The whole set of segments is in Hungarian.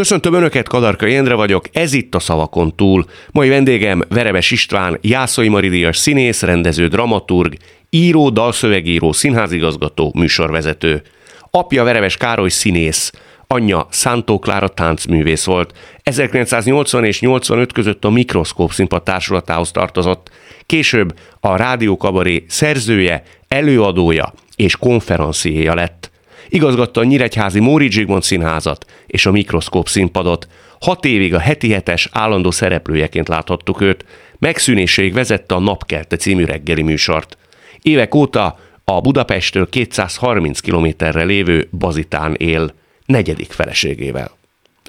Köszöntöm Önöket, Kadarka Jendre vagyok, ez itt a Szavakon túl. Mai vendégem Verebes István, Jászai Maridias színész, rendező, dramaturg, író, dalszövegíró, színházigazgató, műsorvezető. Apja Verebes Károly színész, anyja Szántó Klára táncművész volt. 1980 és 85 között a Mikroszkóp színpad társulatához tartozott. Később a Rádió Kabaré szerzője, előadója és konferenciéja lett. Igazgatta a Nyíregyházi Móri Zsigmond színházat és a Mikroszkóp színpadot. Hat évig a heti hetes állandó szereplőjeként láthattuk őt. Megszűnéséig vezette a Napkelte című reggeli műsort. Évek óta a Budapesttől 230 kilométerre lévő Bazitán él, negyedik feleségével.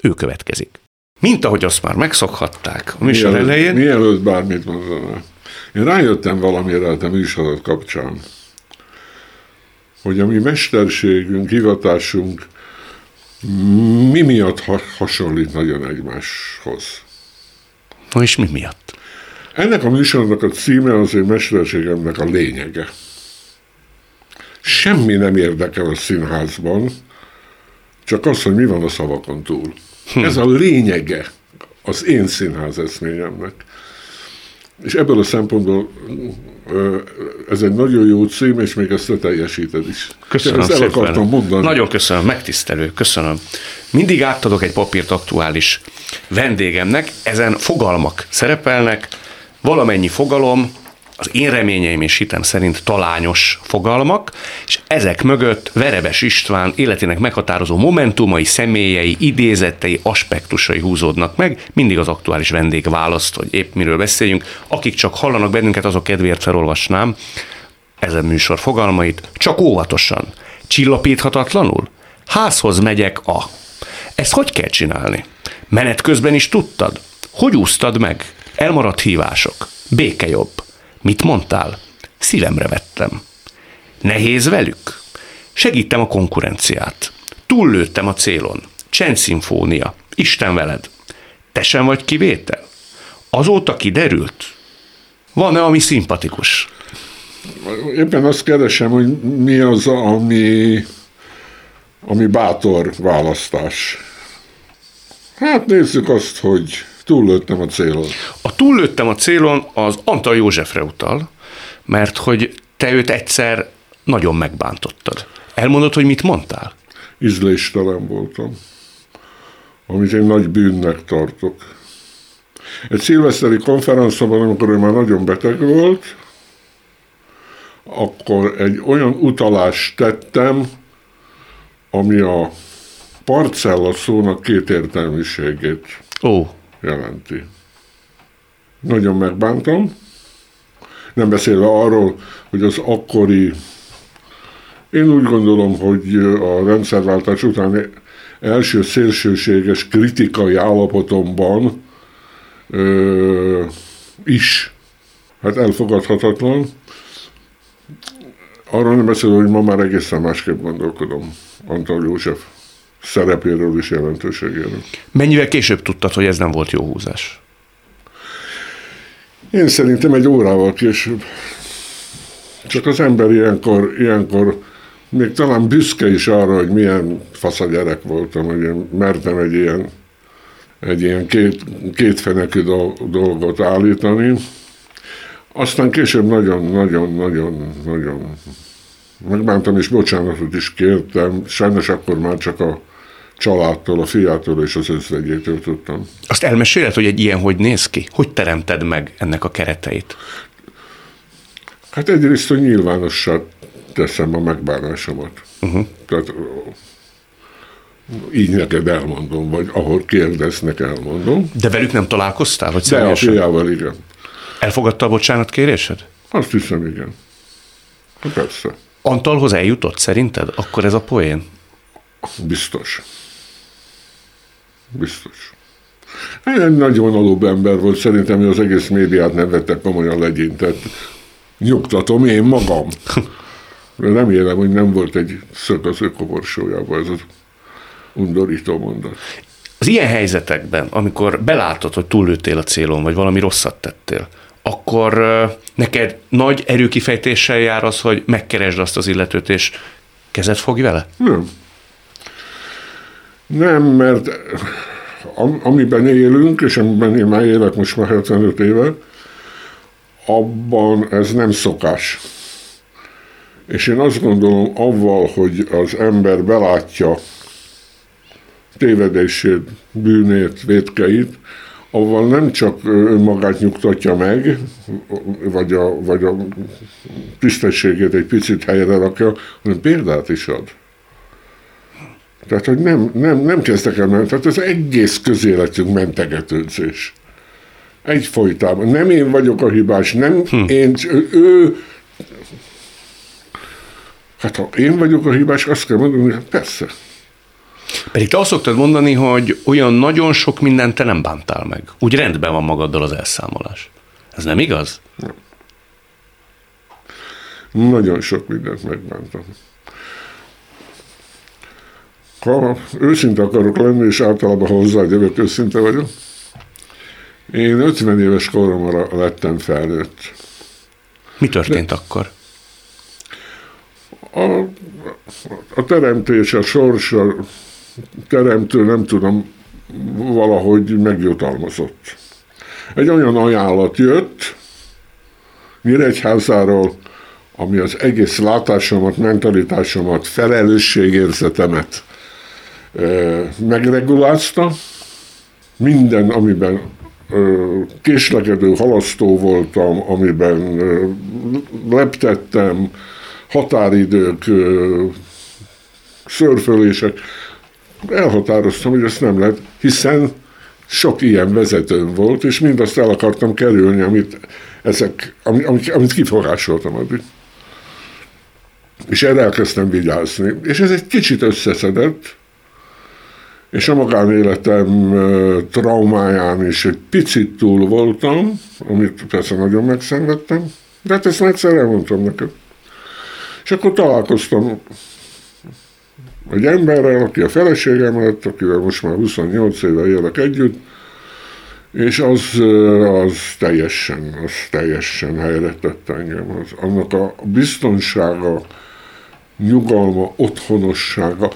Ő következik. Mint ahogy azt már megszokhatták a műsor mielőtt, elején. Mielőtt bármit mondaná. Én rájöttem valamire a műsorod kapcsán, hogy a mi mesterségünk, hivatásunk mi miatt ha- hasonlít nagyon egymáshoz. Na és mi miatt? Ennek a műsornak a címe az én mesterségemnek a lényege. Semmi nem érdekel a színházban, csak az, hogy mi van a szavakon túl. Hm. Ez a lényege az én színház eszményemnek. És ebből a szempontból ez egy nagyon jó cím, és még ezt te teljesíted is. Köszönöm ezt el szépen. akartam mondani. Nagyon köszönöm, megtisztelő, köszönöm. Mindig átadok egy papírt aktuális vendégemnek, ezen fogalmak szerepelnek, valamennyi fogalom, az én reményeim és hitem szerint talányos fogalmak, és ezek mögött Verebes István életének meghatározó momentumai, személyei, idézetei, aspektusai húzódnak meg. Mindig az aktuális vendég választ, hogy épp miről beszéljünk. Akik csak hallanak bennünket, azok kedvéért felolvasnám ezen műsor fogalmait, csak óvatosan, csillapíthatatlanul. Házhoz megyek a. Ezt hogy kell csinálni? Menet közben is tudtad? Hogy úsztad meg? Elmaradt hívások. Béke jobb. Mit mondtál? Szívemre vettem. Nehéz velük? Segítem a konkurenciát. Túllőttem a célon. Csendszimfónia. Isten veled. Te sem vagy kivétel? Azóta kiderült? Van-e, ami szimpatikus? Éppen azt keresem, hogy mi az, ami, ami bátor választás. Hát nézzük azt, hogy túllőttem a célon. A túllőttem a célon az Antal Józsefre utal, mert hogy te őt egyszer nagyon megbántottad. Elmondod, hogy mit mondtál? Ízléstelen voltam, amit én nagy bűnnek tartok. Egy szilveszteri konferenciában, amikor ő már nagyon beteg volt, akkor egy olyan utalást tettem, ami a parcella szónak két értelmiségét Ó, jelenti. Nagyon megbántam, nem beszélve arról, hogy az akkori, én úgy gondolom, hogy a rendszerváltás után első szélsőséges kritikai állapotomban ö, is, hát elfogadhatatlan. Arról nem beszélve, hogy ma már egészen másképp gondolkodom Antal József szerepéről és jelentőségéről. mennyivel később tudtad, hogy ez nem volt jó húzás? Én szerintem egy órával később. Csak az ember ilyenkor, ilyenkor még talán büszke is arra, hogy milyen fasz a gyerek voltam, hogy én mertem egy ilyen, egy ilyen két, kétfenekű dol- dolgot állítani. Aztán később nagyon-nagyon-nagyon-nagyon megbántam, és bocsánatot is kértem. Sajnos akkor már csak a családtól, a fiától és az özvegyétől tudtam. Azt elmeséled, hogy egy ilyen hogy néz ki? Hogy teremted meg ennek a kereteit? Hát egyrészt, hogy nyilvánossá teszem a megbánásomat. Uh-huh. Tehát így neked elmondom, vagy ahol kérdeznek, elmondom. De velük nem találkoztál, hogy De a személyesen? fiával igen. Elfogadta a bocsánat kérésed? Azt hiszem, igen. Hát persze, Antalhoz eljutott szerinted? Akkor ez a poén? biztos. Biztos. Egy nagy vonalúbb ember volt, szerintem hogy az egész médiát nem vette komolyan legyintett. Nyugtatom én magam. Remélem, hogy nem volt egy szög az ökoborsójában ez az undorító mondat. Az ilyen helyzetekben, amikor belátod, hogy túllőttél a célon, vagy valami rosszat tettél, akkor neked nagy erőkifejtéssel jár az, hogy megkeresd azt az illetőt, és kezet fogj vele? Nem. Nem, mert am, amiben élünk, és amiben én már élek most már 75 éve, abban ez nem szokás. És én azt gondolom, avval, hogy az ember belátja tévedését, bűnét, védkeit, avval nem csak önmagát nyugtatja meg, vagy a, vagy a tisztességét egy picit helyre rakja, hanem példát is ad. Tehát, hogy nem, nem, nem kezdtek el menni, tehát az egész közéletünk mentegetőzés. Egyfolytában. Nem én vagyok a hibás, nem hm. én, ő, ő Hát ha én vagyok a hibás, azt kell mondani, hogy persze. Pedig te azt szoktad mondani, hogy olyan nagyon sok mindent te nem bántál meg. Úgy rendben van magaddal az elszámolás. Ez nem igaz? Nem. Nagyon sok mindent megbántam. Őszinte akarok lenni, és általában hozzád jövök, őszinte vagyok, én 50 éves koromra lettem felnőtt. Mi történt De, akkor? A, a teremtés, a sors, a teremtő, nem tudom, valahogy megjutalmazott. Egy olyan ajánlat jött Nyíregyházáról, ami az egész látásomat, mentalitásomat, felelősségérzetemet megregulázta. Minden, amiben késlekedő halasztó voltam, amiben leptettem, határidők, szörfölések. Elhatároztam, hogy ezt nem lehet, hiszen sok ilyen vezetőm volt, és mindazt el akartam kerülni, amit, ezek, amit, amit kifogásoltam addig. És erre elkezdtem vigyázni. És ez egy kicsit összeszedett, és a magánéletem traumáján is egy picit túl voltam, amit persze nagyon megszenvedtem, de hát ezt egyszer elmondtam neked. És akkor találkoztam egy emberrel, aki a feleségem lett, akivel most már 28 éve élek együtt, és az, az teljesen, az teljesen helyre tett engem. Az, annak a biztonsága, nyugalma, otthonossága,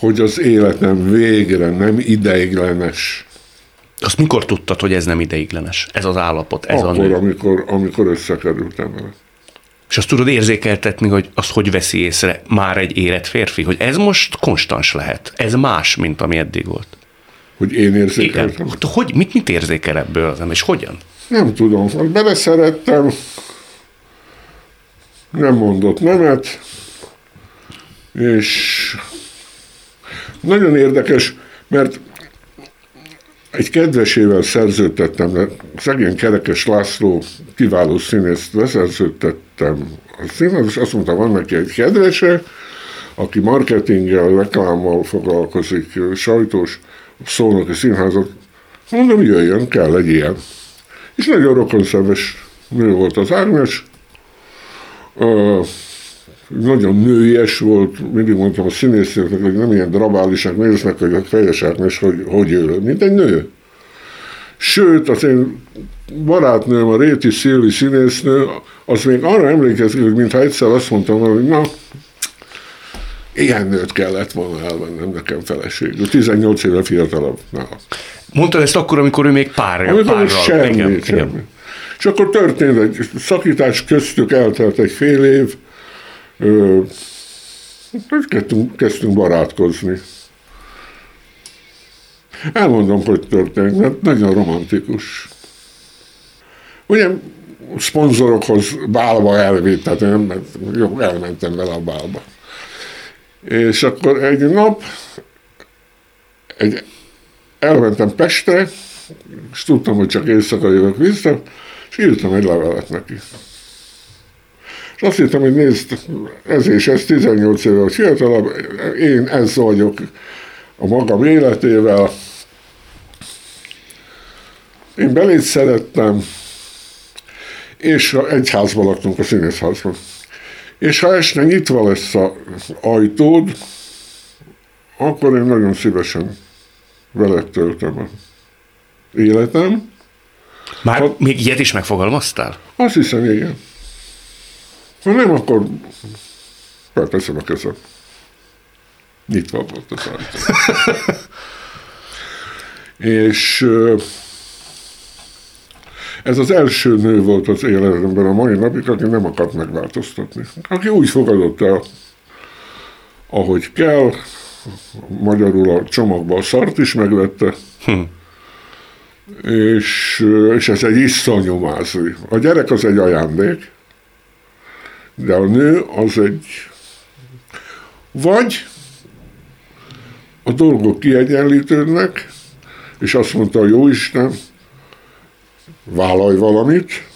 hogy az életem végre nem ideiglenes. Azt mikor tudtad, hogy ez nem ideiglenes? Ez az állapot, ez Akkor, a nő? amikor, amikor összekerültem vele. És azt tudod érzékeltetni, hogy azt hogy veszi észre már egy érett férfi, hogy ez most konstans lehet. Ez más, mint ami eddig volt. Hogy én érzékeltem? Igen. Hogy, mit, mit érzékel ebből az ember, és hogyan? Nem tudom. Beleszerettem, nem mondott nemet, és nagyon érdekes, mert egy kedvesével szerződtettem, szegény Kerekes László kiváló színészt leszerződtettem a színház, és azt mondta, van neki egy kedvese, aki marketinggel, reklámmal foglalkozik, sajtós, szónoki színházat. Mondom, jöjjön, kell egy ilyen. És nagyon rokonszemes nő volt az Ágnes, nagyon nőies volt, mindig mondtam a színészeknek, hogy nem ilyen drabálisak néznek, hogy a fejes Ágnes, hogy, hogy ő, mint egy nő. Sőt, az én barátnőm, a Réti Szilvi színésznő, az még arra emlékezik, hogy mintha egyszer azt mondtam, hogy na, ilyen nőt kellett volna elvennem nekem feleségül. 18 éve fiatalabb. Na. Mondta ezt akkor, amikor ő még pár, amikor párral. Semmi, igen, semmi. Igen. És akkor történt egy szakítás köztük, eltelt egy fél év, kezdtünk, kezdtünk barátkozni. Elmondom, hogy történt, mert nagyon romantikus. Ugye szponzorokhoz bálba elvitt, tehát én jó, elmentem vele a bálba. És akkor egy nap egy, elmentem Pestre, és tudtam, hogy csak éjszaka jövök vissza, és írtam egy levelet neki. Azt hittem, hogy nézd, ez és ez 18 éve fiatalabb, én ez vagyok a magam életével, én belét szerettem, és egy házban laktunk, a színészházban. És ha este nyitva lesz az ajtód, akkor én nagyon szívesen veled töltöm a életem. Már ha, még ilyet is megfogalmaztál? Azt hiszem, igen. Ha nem, akkor felteszem a kezem. Nyitva volt az ajtó. És ez az első nő volt az életemben a mai napig, aki nem akart megváltoztatni. Aki úgy fogadott el, ahogy kell, magyarul a csomagba a szart is megvette, hm. és, és ez egy iszonyú mázli. A gyerek az egy ajándék, de a nő az egy vagy a dolgok kiegyenlítődnek, és azt mondta a Jóisten, vállalj valamit,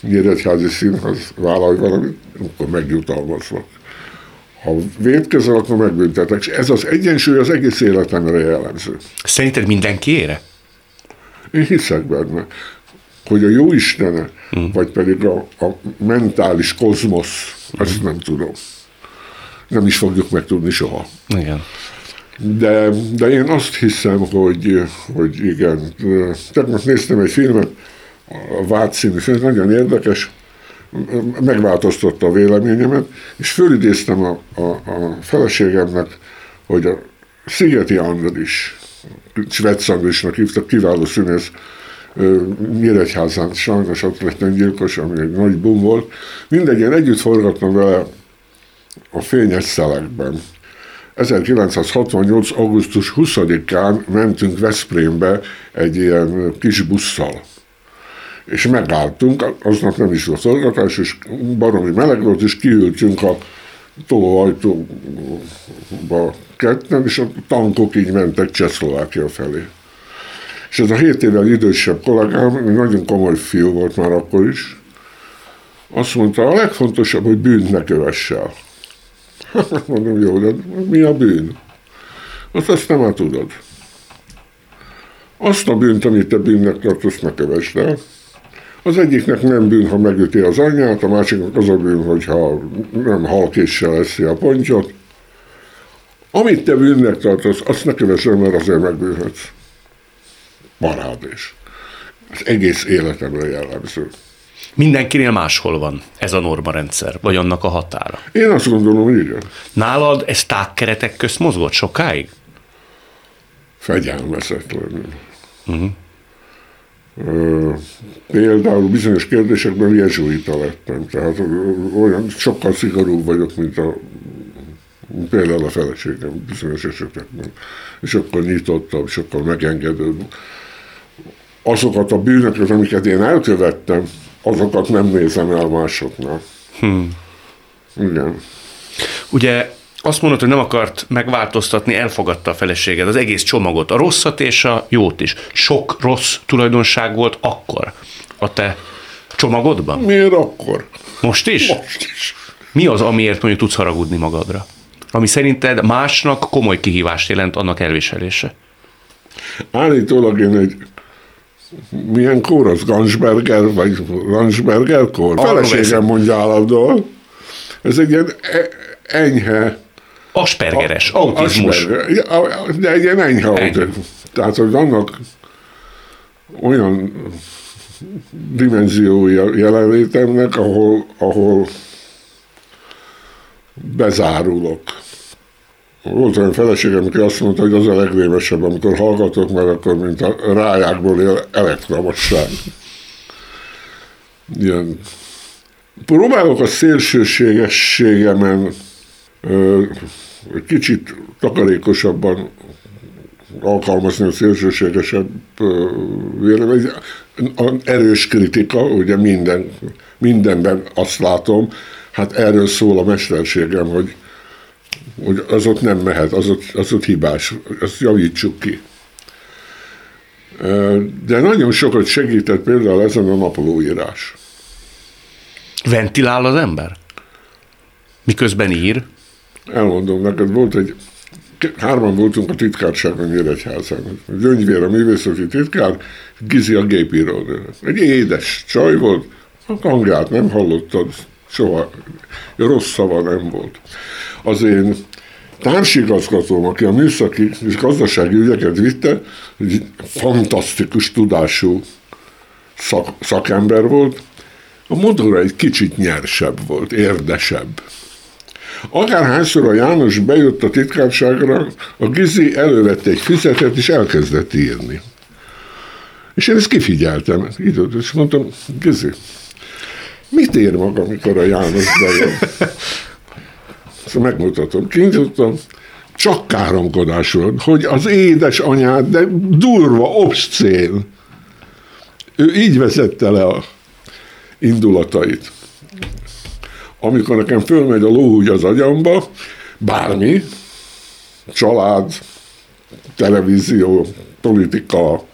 Nyíregyházi Színház, vállalj valamit, akkor megjutalmazlak. Ha védkezel, akkor megbüntetek. És ez az egyensúly az egész életemre jellemző. Szerinted mindenki ére? Én hiszek benne, hogy a jó Istene, hmm. vagy pedig a, a mentális kozmosz, ezt hmm. nem tudom. Nem is fogjuk megtudni soha. Igen. De, de én azt hiszem, hogy, hogy igen. Tegnap néztem egy filmet, a Vád című film, nagyon érdekes, megváltoztatta a véleményemet, és fölidéztem a, a, a feleségemnek, hogy a Szigeti Andris, Andrisnak hívtak, kiváló színész, Nyíregyházán, sajnos ott lett gyilkos, ami egy nagy bum volt. Mindegy, én együtt forgattam vele a Fényes Szelekben. 1968. augusztus 20-án mentünk Veszprémbe egy ilyen kis busszal és megálltunk, aznap nem is volt szolgatás, és baromi meleg volt, és kiültünk a tolóajtóba ketten, és a tankok így mentek Csehszlovákia felé. És ez a 7 évvel idősebb kollégám, nagyon komoly fiú volt már akkor is, azt mondta, a legfontosabb, hogy bűnt ne kövess el. Mondom, jó, de mi a bűn? Azt azt nem tudod. Azt a bűnt, amit te bűnnek tartasz, ne kövess el. Az egyiknek nem bűn, ha megüti az anyját, a másiknak az a bűn, hogyha nem halkéssel eszi a pontyot. Amit te bűnnek tartasz, azt ne kövessel, mert azért megbűnhetsz. Parádés. Az egész életemre jellemző. Mindenkinél máshol van ez a normarendszer, vagy annak a határa. Én azt gondolom, igen. Nálad ez tágkeretek közt mozgott sokáig? Fegyelmezetlenül. Uh-huh. Például bizonyos kérdésekben jezsuita lettem, tehát olyan sokkal szigorúbb vagyok, mint a például a feleségem bizonyos esetekben. Sokkal nyitottabb, sokkal megengedőbb. Azokat a bűnöket, amiket én elkövettem, azokat nem nézem el másoknál. Hmm. Igen. Ugye azt mondod, hogy nem akart megváltoztatni, elfogadta a feleséged az egész csomagot, a rosszat és a jót is. Sok rossz tulajdonság volt akkor a te csomagodban? Miért akkor? Most is? Most is. Mi az, amiért mondjuk tudsz haragudni magadra? Ami szerinted másnak komoly kihívást jelent annak elviselése? Állítólag én egy milyen kór az? Gansberger, vagy Gansberger kór? Feleségem mondja állandóan. Ez egy ilyen e- enyhe Aspergeres, a, autizmus. Asperger, de egy ilyen enyhe autizmus. Tehát, hogy vannak olyan dimenziója jelenlétemnek, ahol, ahol bezárulok. Volt olyan feleségem, aki azt mondta, hogy az a legrémesebb, amikor hallgatok, mert akkor, mint a rájákból él elektromosság. Ilyen. Próbálok a szélsőségességemen kicsit takarékosabban alkalmazni a szélsőségesebb vélemény. Erős kritika, ugye minden, mindenben azt látom, hát erről szól a mesterségem, hogy, hogy az ott nem mehet, az ott, az ott hibás, azt javítsuk ki. De nagyon sokat segített például ezen a naplóírás. Ventilál az ember? Miközben ír? elmondom neked, volt egy, hárman voltunk a titkárságban Nyíregyházán. Gyöngyvér a művészeti titkár, Gizi a gépíró. Egy édes csaj volt, a hangját nem hallottad, soha rossz szava nem volt. Az én társigazgatóm, aki a műszaki és gazdasági ügyeket vitte, egy fantasztikus tudású szak, szakember volt, a modora egy kicsit nyersebb volt, érdesebb. Akárhányszor a János bejött a titkárságra, a Gizi elővette egy füzetet, és elkezdett írni. És én ezt kifigyeltem, és mondtam, Gizi, mit ér maga, amikor a János bejön? Szóval megmutatom, kinyitottam, csak káromkodás volt, hogy az édes anyád, de durva, obszcén. Ő így vezette le a indulatait. Amikor nekem fölmegy a lóhúgy az agyamba, bármi, család, televízió, politika,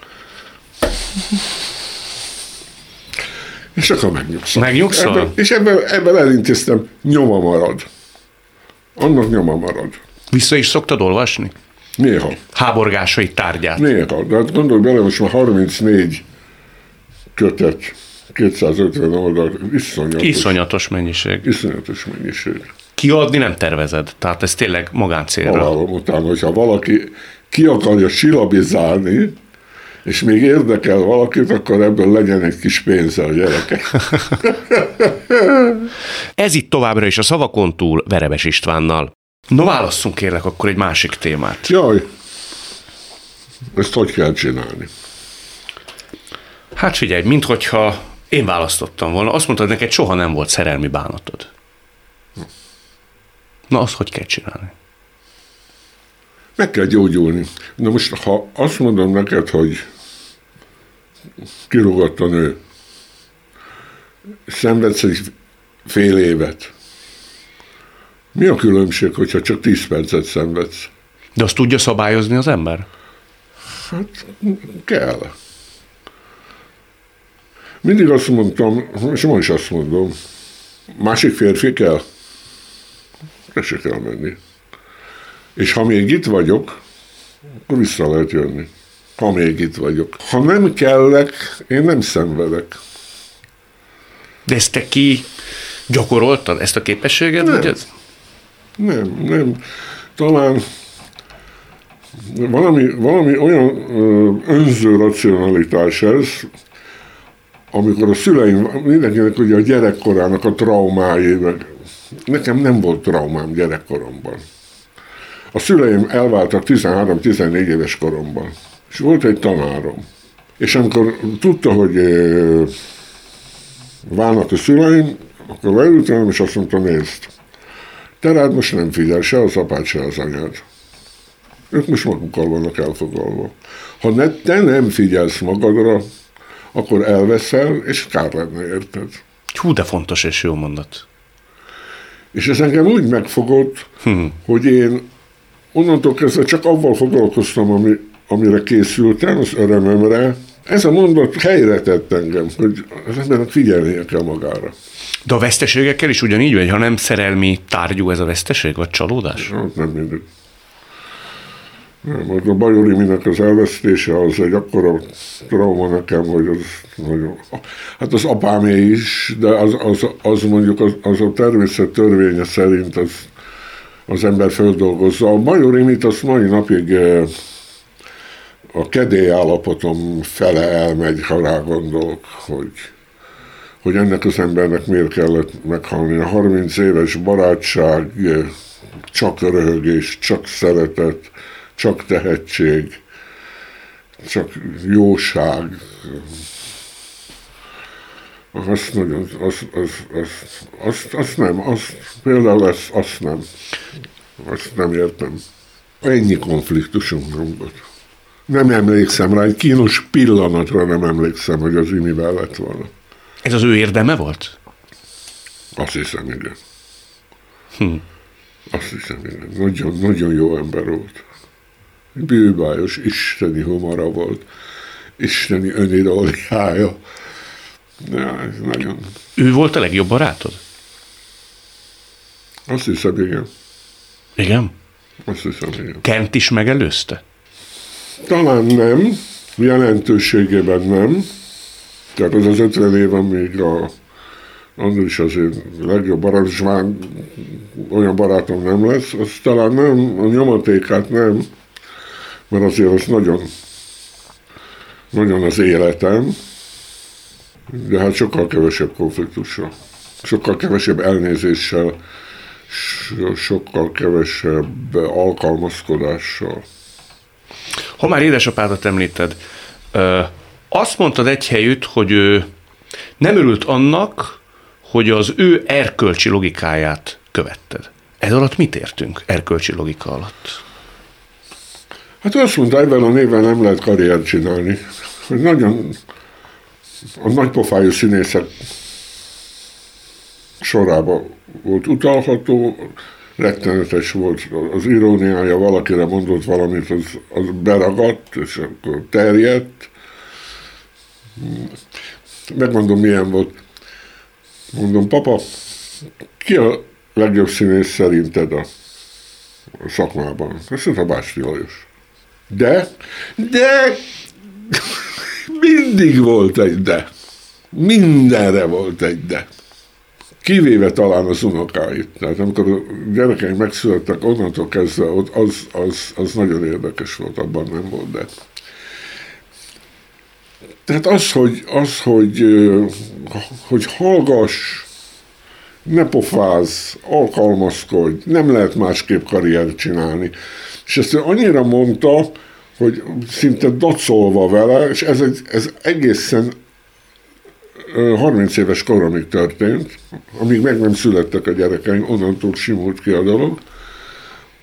és akkor megnyugszom. Megnyugszol? Ebben, és ebben, ebben elintéztem, nyoma marad. Annak nyoma marad. Vissza is szoktad olvasni? Néha. Háborgásai tárgyát. Néha. De hát gondolj bele, most már 34 kötet, 250 oldal, iszonyatos. Iszonyatos mennyiség. Iszonyatos mennyiség. Kiadni nem tervezed, tehát ez tényleg magáncélra. Találom utána, hogyha valaki ki akarja silabizálni, és még érdekel valakit, akkor ebből legyen egy kis pénze a gyerekek. Ez itt továbbra is a szavakon túl Verebes Istvánnal. No válasszunk kérlek akkor egy másik témát. Jaj, ezt hogy kell csinálni? Hát figyelj, minthogyha én választottam volna, azt mondtad neked, soha nem volt szerelmi bánatod. Na, azt hogy kell csinálni? Meg kell gyógyulni. Na most, ha azt mondom neked, hogy kirúgott a nő, szenvedsz egy fél évet, mi a különbség, hogyha csak 10 percet szenvedsz? De azt tudja szabályozni az ember? Hát kell. Mindig azt mondtam, és ma is azt mondom, másik férfi kell, tessék elmenni. És ha még itt vagyok, akkor vissza lehet jönni. Ha még itt vagyok. Ha nem kellek, én nem szenvedek. De ezt te ki gyakoroltad, ezt a képességet? Nem. Vagy ez? Nem, nem. Talán valami, valami olyan önző racionalitás ez, amikor a szüleim, mindenkinek ugye a gyerekkorának a traumái, meg nekem nem volt traumám gyerekkoromban. A szüleim elváltak 13-14 éves koromban, és volt egy tanárom. És amikor tudta, hogy válnak a szüleim, akkor leültem, és azt mondta, nézd, te rád most nem figyel se az apád, se az anyád. Ők most magukkal vannak elfoglalva. Ha ne, te nem figyelsz magadra, akkor elveszel, és kár lenne érted. Hú, de fontos és jó mondat. És ez engem úgy megfogott, hm. hogy én onnantól kezdve csak avval foglalkoztam, ami, amire készültem, az örömömre. Ez a mondat helyre tett engem, hogy az embernek figyelnie kell magára. De a veszteségekkel is ugyanígy, vagy ha nem szerelmi tárgyú ez a veszteség, vagy csalódás? Hát nem mindig. Nem, az a Bajoriminek az elvesztése az egy akkora trauma nekem, hogy az nagyon... Hát az apámé is, de az, az, az mondjuk az, az a természet törvénye szerint az, az ember földolgozza. A Bajorimit azt mai napig eh, a kedély állapotom fele elmegy, ha rá gondolok, hogy, hogy ennek az embernek miért kellett meghalni. A 30 éves barátság, csak röhögés, csak szeretet, csak tehetség, csak jóság. Azt nagyon, az, az, az, az, az nem, az, például ezt, azt nem, azt nem értem. Ennyi konfliktusunk nem volt. Nem emlékszem rá, egy kínos pillanatra nem emlékszem, hogy az imivel lett volna. Ez az ő érdeme volt? Azt hiszem, igen. Hm. Azt hiszem, igen. Nagyon, nagyon jó ember volt bűbájos isteni humora volt, isteni öniróliája. Ja, nagyon... Ő volt a legjobb barátod? Azt hiszem, igen. Igen? Azt hiszem, igen. Kent is megelőzte? Talán nem, jelentőségében nem. Tehát az az 50 év, amíg a Andris azért legjobb barát, és már olyan barátom nem lesz, az talán nem, a nyomatékát nem, mert azért az nagyon, nagyon az életem, de hát sokkal kevesebb konfliktussal, sokkal kevesebb elnézéssel, sokkal kevesebb alkalmazkodással. Ha már édesapádat említed, Azt mondtad egy helyütt, hogy ő nem örült annak, hogy az ő erkölcsi logikáját követted. Ez alatt mit értünk, erkölcsi logika alatt? Hát azt mondta, ebben a néven nem lehet karriert csinálni. Hogy nagyon a nagypofájú színészek sorába volt utalható, rettenetes volt az iróniája, valakire mondott valamit, az, az beragadt, és akkor terjedt. Megmondom, milyen volt. Mondom, papa, ki a legjobb színész szerinted a, a szakmában? Azt mondta, Básti Lajos. De, de, mindig volt egy de. Mindenre volt egy de. Kivéve talán az unokáit. Tehát amikor a gyerekeim megszülettek, onnantól kezdve az, az, az nagyon érdekes volt, abban nem volt, de tehát az, hogy, az, hogy, hogy hallgass, ne pofáz, alkalmazkodj, nem lehet másképp karriert csinálni. És ezt annyira mondta, hogy szinte dacolva vele, és ez, egy, ez egészen 30 éves koromig történt, amíg meg nem születtek a gyerekeim, onnantól simult ki a dolog,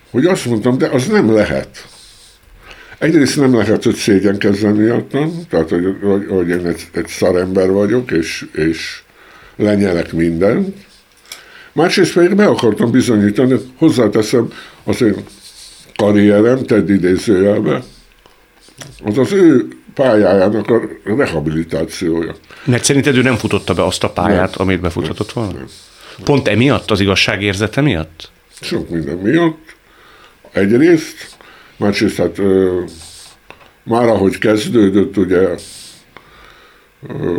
hogy azt mondtam, de az nem lehet. Egyrészt nem lehet, hogy szégyenkezzen miattam, tehát hogy, hogy, hogy én egy, egy szarember vagyok, és, és lenyelek mindent. Másrészt pedig be akartam bizonyítani, hozzáteszem az én karrierem, tedd idézőjelbe, az az ő pályájának a rehabilitációja. Mert szerinted ő nem futotta be azt a pályát, nem. amit befuthatott volna? Nem. Pont emiatt, az igazságérzete miatt? Sok minden miatt. Egyrészt, másrészt hát ö, már ahogy kezdődött, ugye ö,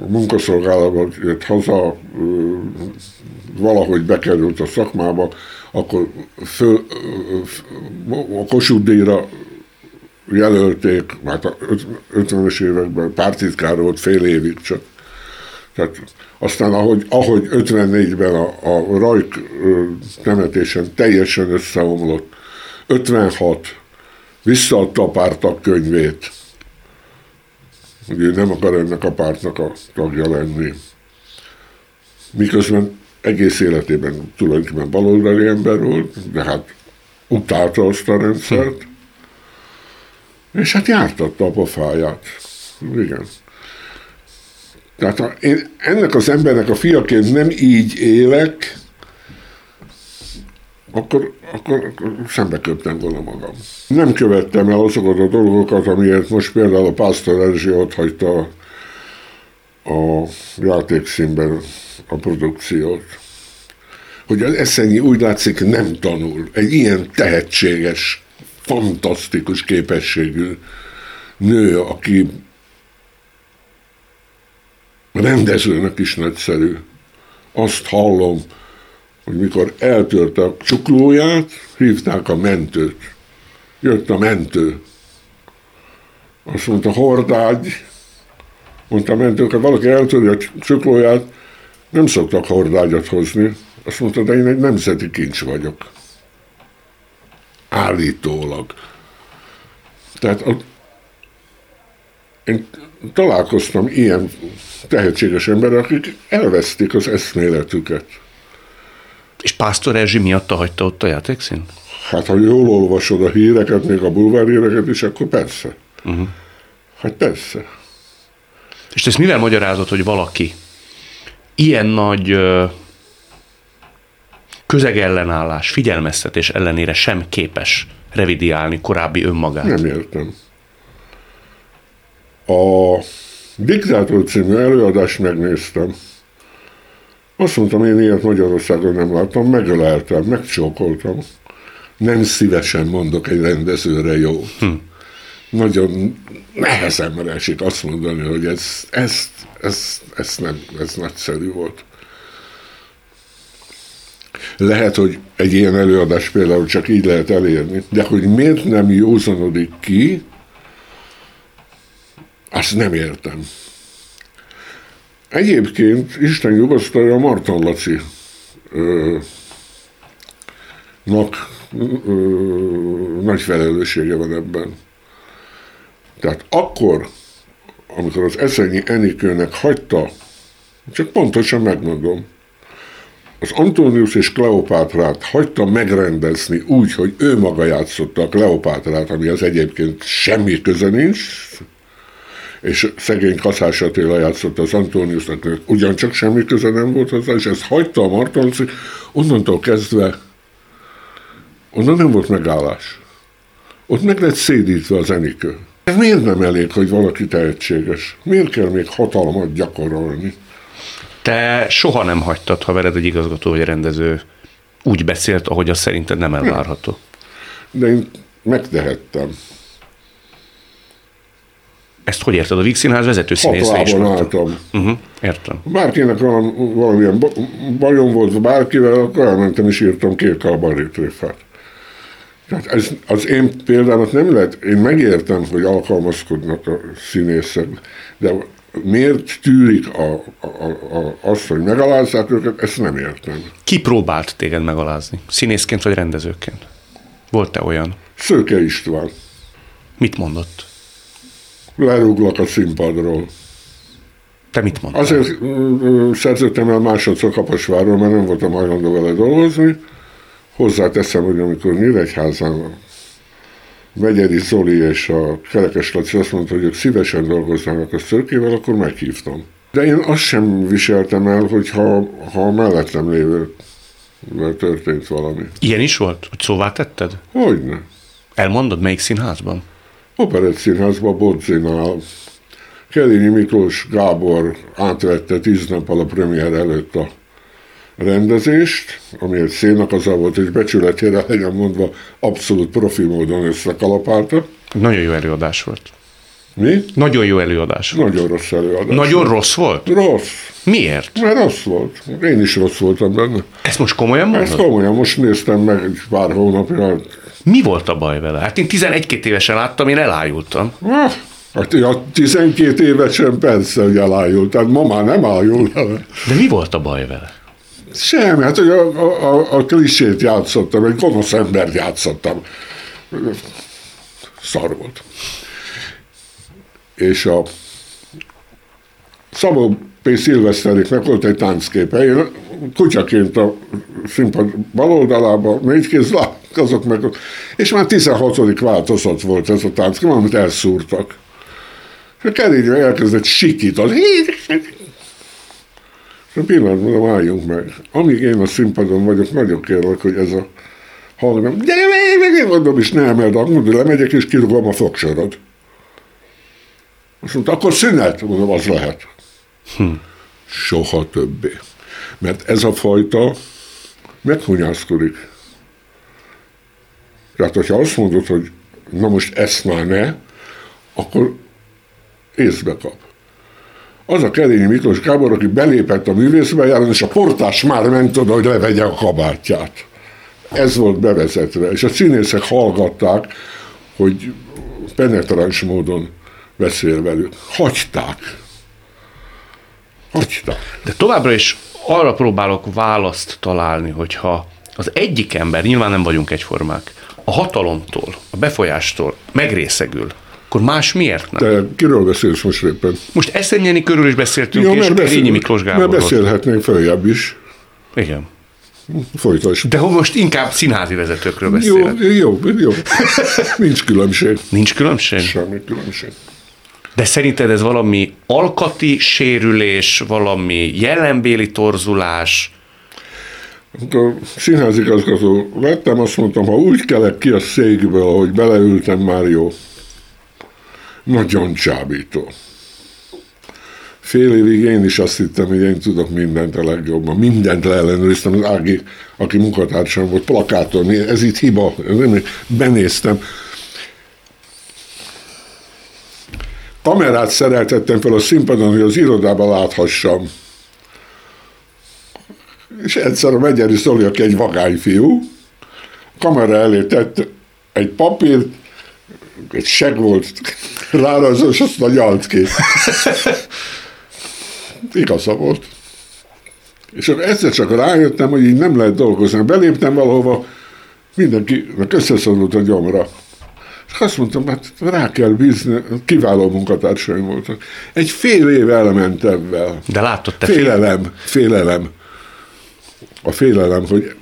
a munkaszolgálatban jött haza, ö, valahogy bekerült a szakmába, akkor föl, a Kossuth díjra jelölték, hát a 50-es években pártitkár volt fél évig csak. Tehát aztán ahogy, ahogy 54-ben a, a Rajk temetésen teljesen összeomlott, 56 visszaadta a pártak könyvét, hogy ő nem akar ennek a pártnak a tagja lenni. Miközben egész életében tulajdonképpen baloldali ember volt, de hát utálta azt a rendszert, és hát jártatta a pofáját. Igen. Tehát ha én ennek az embernek a fiaként nem így élek, akkor, akkor, akkor szembe köptem volna magam. Nem követtem el azokat a dolgokat, amiért most például a Pásztor Erzsi ott hagyta a játékszínben a produkciót. Hogy az Eszenyi úgy látszik nem tanul. Egy ilyen tehetséges fantasztikus képességű nő, aki rendezőnek is nagyszerű. Azt hallom, hogy mikor eltört a csuklóját, hívták a mentőt. Jött a mentő. Azt mondta, hordágy, mondta a mentő, hogy valaki eltörje a csuklóját, nem szoktak hordágyat hozni. Azt mondta, de én egy nemzeti kincs vagyok. Állítólag. Tehát a, én találkoztam ilyen tehetséges emberek, akik elveszték az eszméletüket. És Pásztor Erzsi miatt hagyta ott a játékszín? Hát, ha jól olvasod a híreket, még a bulvárhíreket is, akkor persze. Uh-huh. Hát persze. És ezt mivel magyarázod, hogy valaki ilyen nagy közegellenállás, figyelmeztetés ellenére sem képes revidiálni korábbi önmagát. Nem értem. A Diktátor című előadást megnéztem. Azt mondtam, én ilyet Magyarországon nem láttam, megöleltem, megcsókoltam. Nem szívesen mondok egy rendezőre jó. Hm. Nagyon nehezemre esik azt mondani, hogy ez, ez, ez, ez, nem, ez nagyszerű volt. Lehet, hogy egy ilyen előadás például csak így lehet elérni, de hogy miért nem józanodik ki, azt nem értem. Egyébként Isten nyugosztalja Marton Laci ö, nak ö, nagy felelőssége van ebben. Tehát akkor, amikor az Eszenyi Enikőnek hagyta, csak pontosan megmondom, az Antonius és Kleopátrát hagyta megrendezni úgy, hogy ő maga játszotta a Kleopátrát, ami az egyébként semmi köze nincs, és szegény Kaszás Attila játszotta az Antoniusnak, ugyancsak semmi köze nem volt hozzá, és ezt hagyta a Martonci, onnantól kezdve onnan nem volt megállás. Ott meg lett szédítve az Enikő. Ez miért nem elég, hogy valaki tehetséges? Miért kell még hatalmat gyakorolni? Te soha nem hagytad, ha veled egy igazgató vagy rendező úgy beszélt, ahogy az szerinted nem elvárható. De én megtehettem. Ezt hogy érted? A Víg Színház vezető színésze is álltam. Uh-huh, értem. Bárkinek valami, valamilyen bajom volt bárkivel, akkor elmentem és írtam két a barétréfát. Tehát ez, az én példámat nem lehet, én megértem, hogy alkalmazkodnak a színészek, de miért tűrik a, a, a, azt, hogy megalázzák őket, ezt nem értem. Ki próbált téged megalázni? Színészként vagy rendezőként? Volt-e olyan? Szőke István. Mit mondott? Lerúglak a színpadról. Te mit mondtál? Azért szerződtem el másodszor Kaposváról, mert nem voltam hajlandó vele dolgozni. Hozzáteszem, hogy amikor Nyíregyházán Megyeri Zoli és a Kerekes Laci azt mondta, hogy ők szívesen dolgoznának a szörkével, akkor meghívtam. De én azt sem viseltem el, hogy ha, ha mellettem lévő mert történt valami. Ilyen is volt? Hogy szóvá tetted? Hogyne. Elmondod, melyik színházban? Operett színházban, Bodzinál. Kelényi Miklós Gábor átvette tíz nappal a premier előtt a rendezést, ami egy szénakazal volt, és becsületére legyen mondva abszolút profi módon összekalapálta. Nagyon jó előadás volt. Mi? Nagyon jó előadás volt. Nagyon rossz előadás. Nagyon rossz volt? Rossz. Miért? Mert rossz volt. Én is rossz voltam benne. Ezt most komolyan mondod? Ezt komolyan, most néztem meg pár hónapja. Mi volt a baj vele? Hát én 11 évesen láttam, én elájultam. Ah, hát a 12 évesen persze, hogy elájult, tehát ma már nem ájul. De mi volt a baj vele? Semmi, hát a, a, a klisét játszottam, egy gonosz embert játszottam. Szar volt. És a Szabó P. Szilveszteréknek volt egy táncképe. Én kutyaként a színpad bal oldalában, négy kéz azok meg, és már 16. változat volt ez a tánckép, amit elszúrtak. És a kerényre elkezdett sikítani. Pillanatban álljunk meg. Amíg én a színpadon vagyok, nagyon kérlek, hogy ez a hang nem, de meg én mondom, és nem emeld, mondom, lemegyek, és kirúgom a fogsorod. Azt mondta, akkor szünet, mondom, az lehet. Hm. Soha többé. Mert ez a fajta meghunyászkodik. Tehát, hogyha azt mondod, hogy na most ezt már ne, akkor észbe kap az a Kerényi Miklós Gábor, aki belépett a művészbejáron, és a portás már ment oda, hogy levegye a kabátját. Ez volt bevezetve, és a színészek hallgatták, hogy penetráns módon beszél velük. Hagyták. Hagyták. De továbbra is arra próbálok választ találni, hogyha az egyik ember, nyilván nem vagyunk egyformák, a hatalomtól, a befolyástól megrészegül, akkor más miért nem? De kiről beszélsz most éppen? Most Eszenyeni körül is beszéltünk, Jó, és mert beszél, Miklós Gábor. Mert beszélhetnénk följebb is. Igen. Folytasd. De most inkább színházi vezetőkről beszélek. Jó, jó, jó. Nincs különbség. Nincs különbség? Semmi különbség. De szerinted ez valami alkati sérülés, valami jelenbéli torzulás? A színházigazgató lettem, azt mondtam, ha úgy kelek ki a székből, ahogy beleültem, már jó nagyon csábító. Fél évig én is azt hittem, hogy én tudok mindent a legjobban. Mindent leellenőriztem. Az Ági, aki munkatársam volt, plakáton, ez itt hiba. Benéztem. Kamerát szereltettem fel a színpadon, hogy az irodába láthassam. És egyszer a Megyeri Zoli, egy vagány fiú, kamera elé tett egy papírt, egy seg volt rárajzol, azt nyalt ki. Igaza volt. És akkor egyszer csak rájöttem, hogy így nem lehet dolgozni. Beléptem valahova, mindenkinek összeszorult a gyomra. És azt mondtam, hát rá kell bízni, kiváló munkatársaim voltak. Egy fél év elment ebben. De látod, te Félelem, félelem. A félelem, hogy,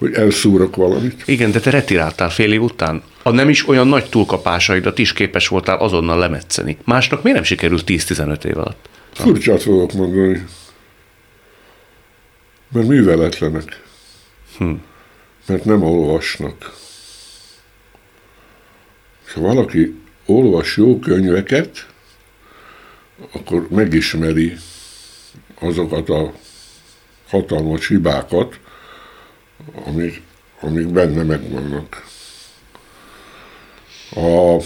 hogy elszúrok valamit. Igen, de te retiráltál fél év után. A nem is olyan nagy túlkapásaidat is képes voltál azonnal lemetszeni. Másnak miért nem sikerült 10-15 év alatt? Furcsát fogok mondani. Mert műveletlenek. Hm. Mert nem olvasnak. Ha valaki olvas jó könyveket, akkor megismeri azokat a hatalmas hibákat, amik, amik benne megvannak. A,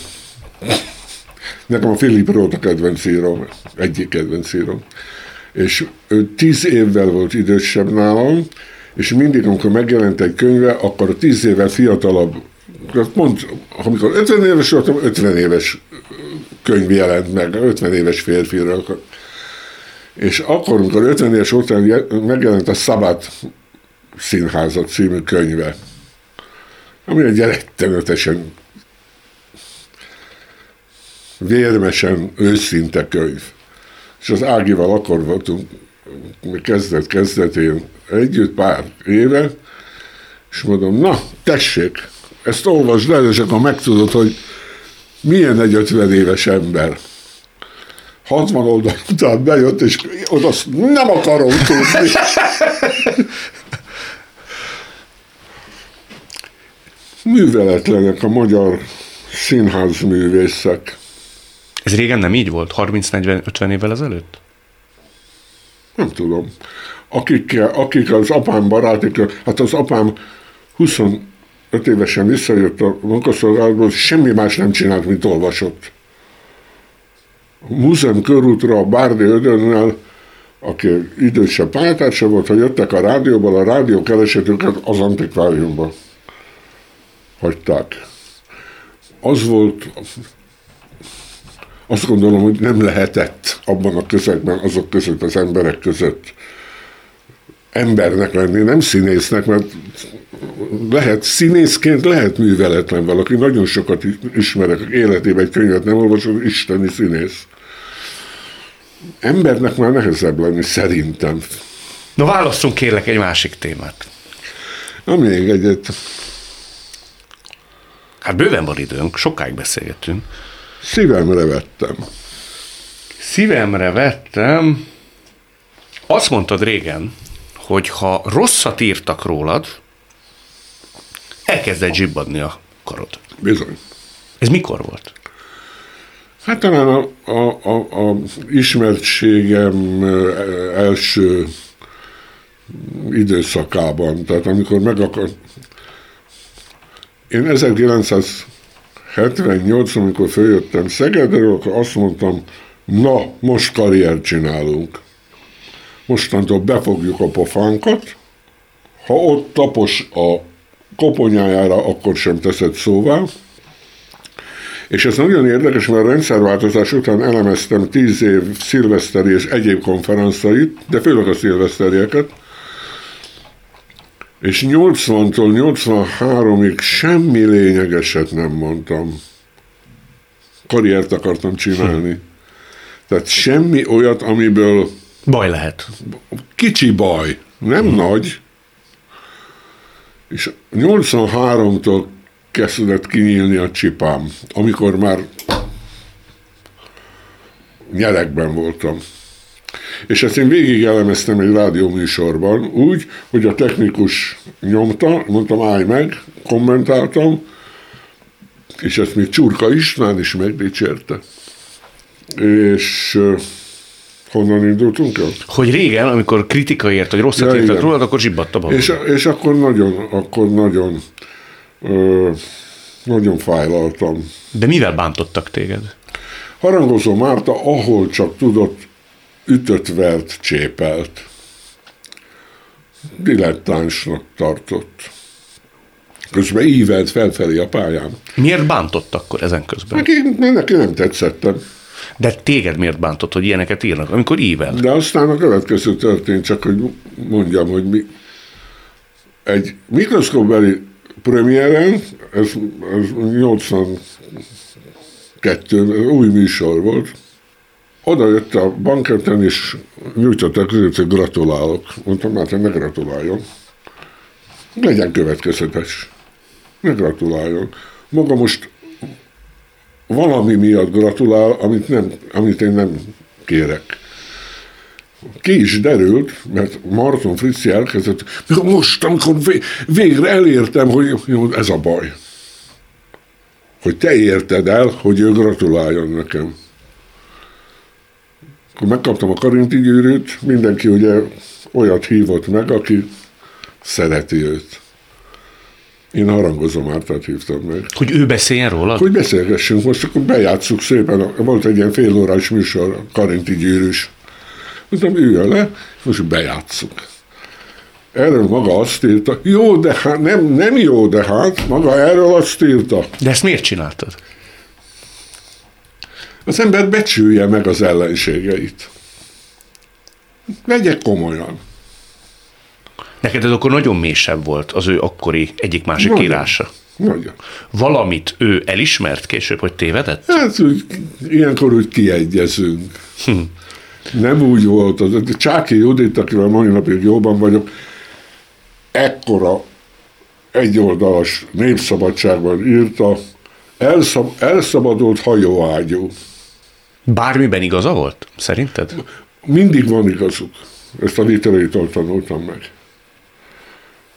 nekem a Philip Roth a kedvenc írom, egyik kedvenc írom. És ő tíz évvel volt idősebb nálam, és mindig, amikor megjelent egy könyve, akkor tíz évvel fiatalabb, mond, amikor 50 éves voltam, 50 éves könyv jelent meg, 50 éves férfiről. És akkor, amikor 50 éves voltam, megjelent a Szabad Színházat című könyve, ami egy rettenetesen vérmesen őszinte könyv. És az Ágival akkor voltunk kezdet kezdetén együtt pár éve, és mondom, na, tessék, ezt olvasd el, és akkor megtudod, hogy milyen egy 50 éves ember. 60 oldal után bejött, és oda nem akarom tudni. Műveletlenek a magyar színházművészek. Ez régen nem így volt? 30-40-50 évvel ezelőtt? Nem tudom. Akik, akik az apám barátik, hát az apám 25 évesen visszajött a munkaszolgálatból, semmi más nem csinált, mint olvasott. A múzeum körútra a Bárdi Ödönnel, aki idősebb pályatársa volt, hogy jöttek a rádióból, a rádió keresett őket az antikváriumban. Hagyták. Az volt, azt gondolom, hogy nem lehetett abban a közegben, azok között, az emberek között embernek lenni, nem színésznek, mert lehet színészként lehet műveletlen valaki. Nagyon sokat ismerek életében egy könyvet nem olvasok, isteni színész. Embernek már nehezebb lenni, szerintem. Na válasszunk kérlek egy másik témát. Na még egyet. Hát bőven van időnk, sokáig beszélgetünk. Szívemre vettem. Szívemre vettem. Azt mondtad régen, hogy ha rosszat írtak rólad, elkezdett zsibbadni a karod. Bizony. Ez mikor volt? Hát talán a, a, a, a ismertségem első időszakában, tehát amikor meg akar... Én 1978, amikor följöttem Szegedről, akkor azt mondtam, na, most karriert csinálunk. Mostantól befogjuk a pofánkat, ha ott tapos a koponyájára, akkor sem teszed szóvá. És ez nagyon érdekes, mert a rendszerváltozás után elemeztem tíz év szilveszteri és egyéb konferenszait, de főleg a szilveszterieket, és 80-tól 83-ig semmi lényegeset nem mondtam. Karriert akartam csinálni. Tehát semmi olyat, amiből Baj lehet. kicsi baj, nem hmm. nagy. És 83-tól kezdett kinyílni a csipám, amikor már nyerekben voltam. És ezt én végig elemeztem egy rádióműsorban, úgy, hogy a technikus nyomta, mondtam, állj meg, kommentáltam, és ezt még Csurka István is megdicsérte. És honnan indultunk el? Hogy régen, amikor kritika ért, hogy rosszat ja, írtak rólad, akkor zsibbadt a. És, és akkor nagyon, akkor nagyon, ö, nagyon fájlaltam. De mivel bántottak téged? Harangozó Márta, ahol csak tudott, ütött, vert, csépelt. Dilettánsnak tartott. Közben ívelt felfelé a pályán. Miért bántott akkor ezen közben? Neki, neki nem tetszettem. De téged miért bántott, hogy ilyeneket írnak, amikor ível? De aztán a következő történt, csak hogy mondjam, hogy mi, egy mikroszkópbeli premiéren, ez, ez 82, új műsor volt, oda jött a banketen, és nyújtottak között, hogy gratulálok. Mondtam, hát ne gratuláljon. Legyen következetes. Ne gratuláljon. Maga most valami miatt gratulál, amit, nem, amit én nem kérek. Ki is derült, mert Marton Fritzi elkezdett, most, amikor végre elértem, hogy ez a baj. Hogy te érted el, hogy ő gratuláljon nekem. Akkor megkaptam a Karinti gyűrűt, mindenki ugye olyat hívott meg, aki szereti őt. Én harangozó Mártát hívtam meg. Hogy ő beszéljen róla? Hogy beszélgessünk, most akkor bejátszuk szépen. Volt egy ilyen fél órás műsor, Karinti gyűrűs. Mondtam, üljön le, most bejátszuk. Erről maga azt írta, jó, de hát, nem, nem jó, de hát, maga erről azt írta. De ezt miért csináltad? Az ember becsülje meg az ellenségeit. Vegye komolyan. Neked ez akkor nagyon mélysebb volt az ő akkori egyik-másik Nagyon. írása. Nagyon. Valamit ő elismert később, hogy tévedett? Hát úgy, ilyenkor úgy kiegyezünk. Hm. Nem úgy volt. Az, Csáki Judit, akivel mai napig jóban vagyok, ekkora egyoldalas népszabadságban írta, elszab, elszabadult hajóágyú. Bármiben igaza volt, szerinted? Mindig van igazuk. Ezt a literétől tanultam meg.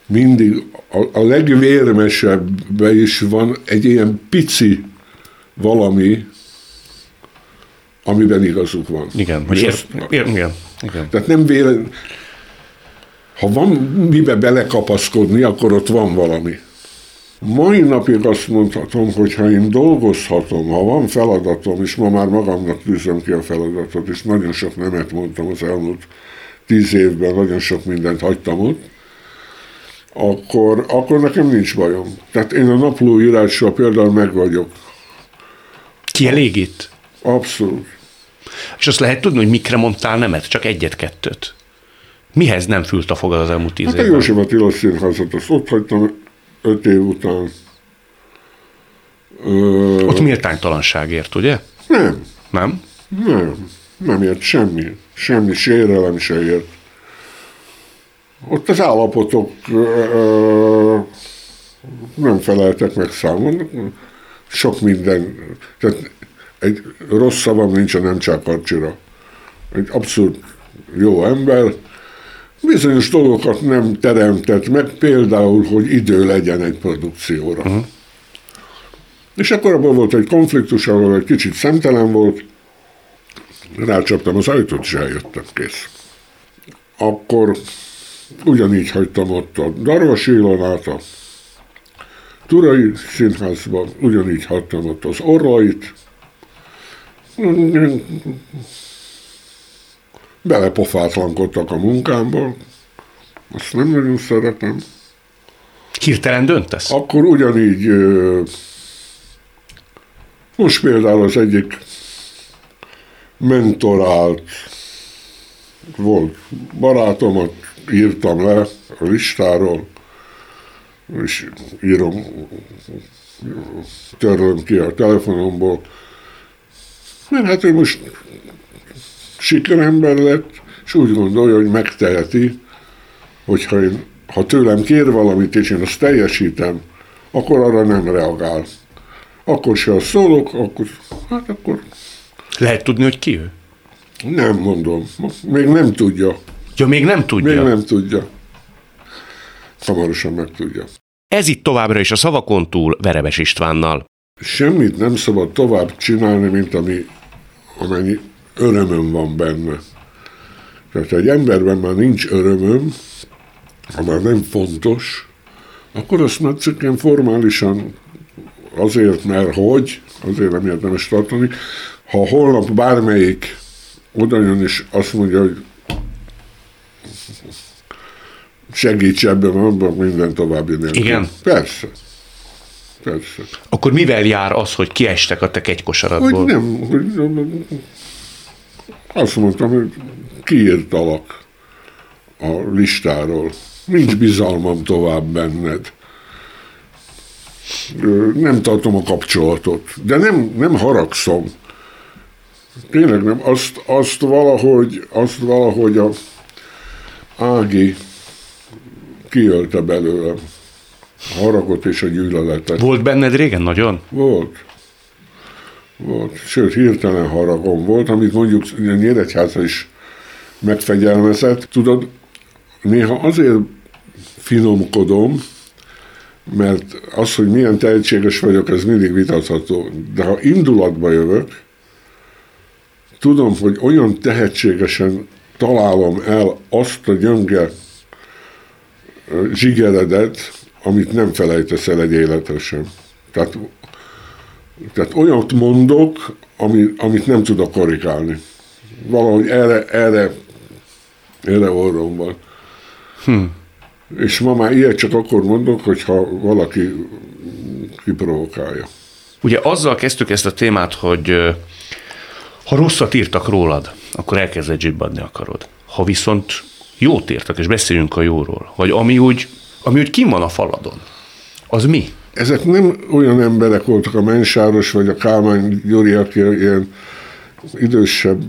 Mindig, a, a legvérmesebben is van egy ilyen pici valami, amiben igazuk van. Igen, hogy ér, ér, igen, igen. Tehát nem véletlen, ha van mibe belekapaszkodni, akkor ott van valami. Mai napig azt mondhatom, hogy ha én dolgozhatom, ha van feladatom, és ma már magamnak tűzöm ki a feladatot, és nagyon sok nemet mondtam az elmúlt tíz évben, nagyon sok mindent hagytam ott, akkor, akkor nekem nincs bajom. Tehát én a naplóírással például meg vagyok. Kielégít? Abszolút. És azt lehet tudni, hogy mikre mondtál nemet? Csak egyet-kettőt. Mihez nem fült a fogad az elmúlt tíz Hát a évben? József Attila színházat, azt ott hagytam öt év után. Ö, Ott méltánytalanságért, ugye? nem, Nem? nem, nem ért semmi. Semmi sérelem se ért. Ott az állapotok ö, nem feleltek meg számon. Sok minden. Tehát egy rossz szavam nincs a nem csak karcsira. Egy abszolút jó ember, bizonyos dolgokat nem teremtett meg, például, hogy idő legyen egy produkcióra. Uh-huh. És akkor abban volt egy konfliktus, ahol egy kicsit szemtelen volt, rácsaptam az ajtót, és eljöttem, kész. Akkor ugyanígy hagytam ott a Darvas Ilonát, a Turai Színházban, ugyanígy hagytam ott az Orlait, belepofátlankodtak a munkámba, azt nem nagyon szeretem. Hirtelen döntesz? Akkor ugyanígy, most például az egyik mentorált volt barátomat, írtam le a listáról, és írom, törlöm ki a telefonomból, mert hát ő most sikerember lett, és úgy gondolja, hogy megteheti, hogyha én, ha tőlem kér valamit, és én azt teljesítem, akkor arra nem reagál. Akkor se azt szólok, akkor, hát akkor Lehet tudni, hogy ki ő? nem mondom. Még nem tudja. Ja, még nem tudja. Még nem tudja. Hamarosan megtudja. Ez itt továbbra is a szavakon túl Verebes Istvánnal. Semmit nem szabad tovább csinálni, mint ami, amennyi örömöm van benne. Tehát ha egy emberben már nincs örömöm, ha már nem fontos, akkor azt már csak formálisan azért, mert hogy, azért nem érdemes tartani. Ha holnap bármelyik oda jön és azt mondja, hogy segíts ebben, abban minden további nélkül. Igen. Persze. Persze. Akkor mivel jár az, hogy kiestek a te Hogy kegykosaradból? nem, hogy azt mondtam, hogy kiírtalak a listáról. Nincs bizalmam tovább benned. nem tartom a kapcsolatot. De nem, nem haragszom. Tényleg nem. Azt, azt, valahogy, azt valahogy a Ági kiölte belőle a haragot és a gyűlöletet. Volt benned régen nagyon? Volt. Volt. Sőt, hirtelen haragom volt, amit mondjuk Nyíregyháza is megfegyelmezett. Tudod, néha azért finomkodom, mert az, hogy milyen tehetséges vagyok, ez mindig vitatható. De ha indulatba jövök, tudom, hogy olyan tehetségesen találom el azt a gyönge zsigeredet, amit nem felejtesz el egy életre sem. Tehát, tehát olyat mondok, ami, amit nem tudok korrigálni. Valahogy erre, erre, erre orrom van. Hm. És ma már ilyet csak akkor mondok, hogyha valaki kiprovokálja. Ugye azzal kezdtük ezt a témát, hogy ha rosszat írtak rólad, akkor elkezded zsibbadni akarod. Ha viszont jót írtak, és beszéljünk a jóról, vagy ami úgy, ami úgy kim van a faladon, az mi? Ezek nem olyan emberek voltak a Mensáros, vagy a Kálmán Gyuri, aki ilyen idősebb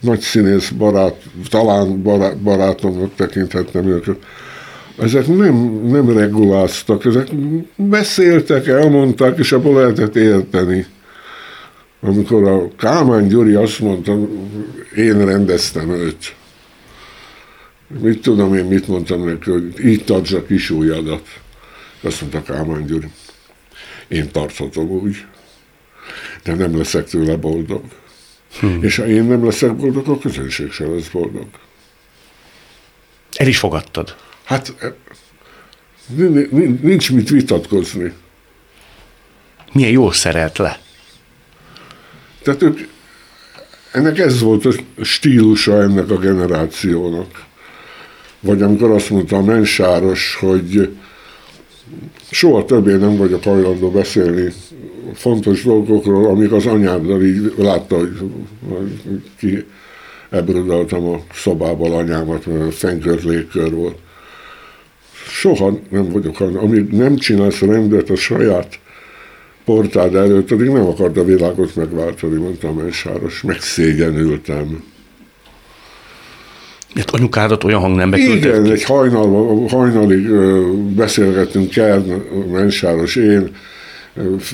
nagy színész barát, talán barát, barátomnak tekinthetnem őket. Ezek nem, nem reguláztak, ezek beszéltek, elmondták, és abból lehetett érteni. Amikor a Kálmán Gyuri azt mondta, én rendeztem őt. Mit tudom én, mit mondtam neki, hogy így tartsd a kis ujjadat. Azt mondta Kálmán Gyuri. Én tarthatom úgy, de nem leszek tőle boldog. Hmm. És ha én nem leszek boldog, a közönség sem lesz boldog. El is fogadtad. Hát e, nincs mit vitatkozni. Milyen jól szerelt le. Tehát ők, ennek ez volt a stílusa ennek a generációnak. Vagy amikor azt mondta a mensáros, hogy soha többé nem vagyok hajlandó beszélni fontos dolgokról, amik az anyáddal így látta, hogy ki ebrodaltam a szobából anyámat, mert fenykört légkör volt. Soha nem vagyok, amíg nem csinálsz rendet a saját portád előtt, addig nem akart a világot megváltani, mondta a mensáros. Megszégyenültem. Mert anyukádat olyan hangnembe küldött Igen, egy hajnal, hajnalig beszélgettünk Kern, mensáros, én,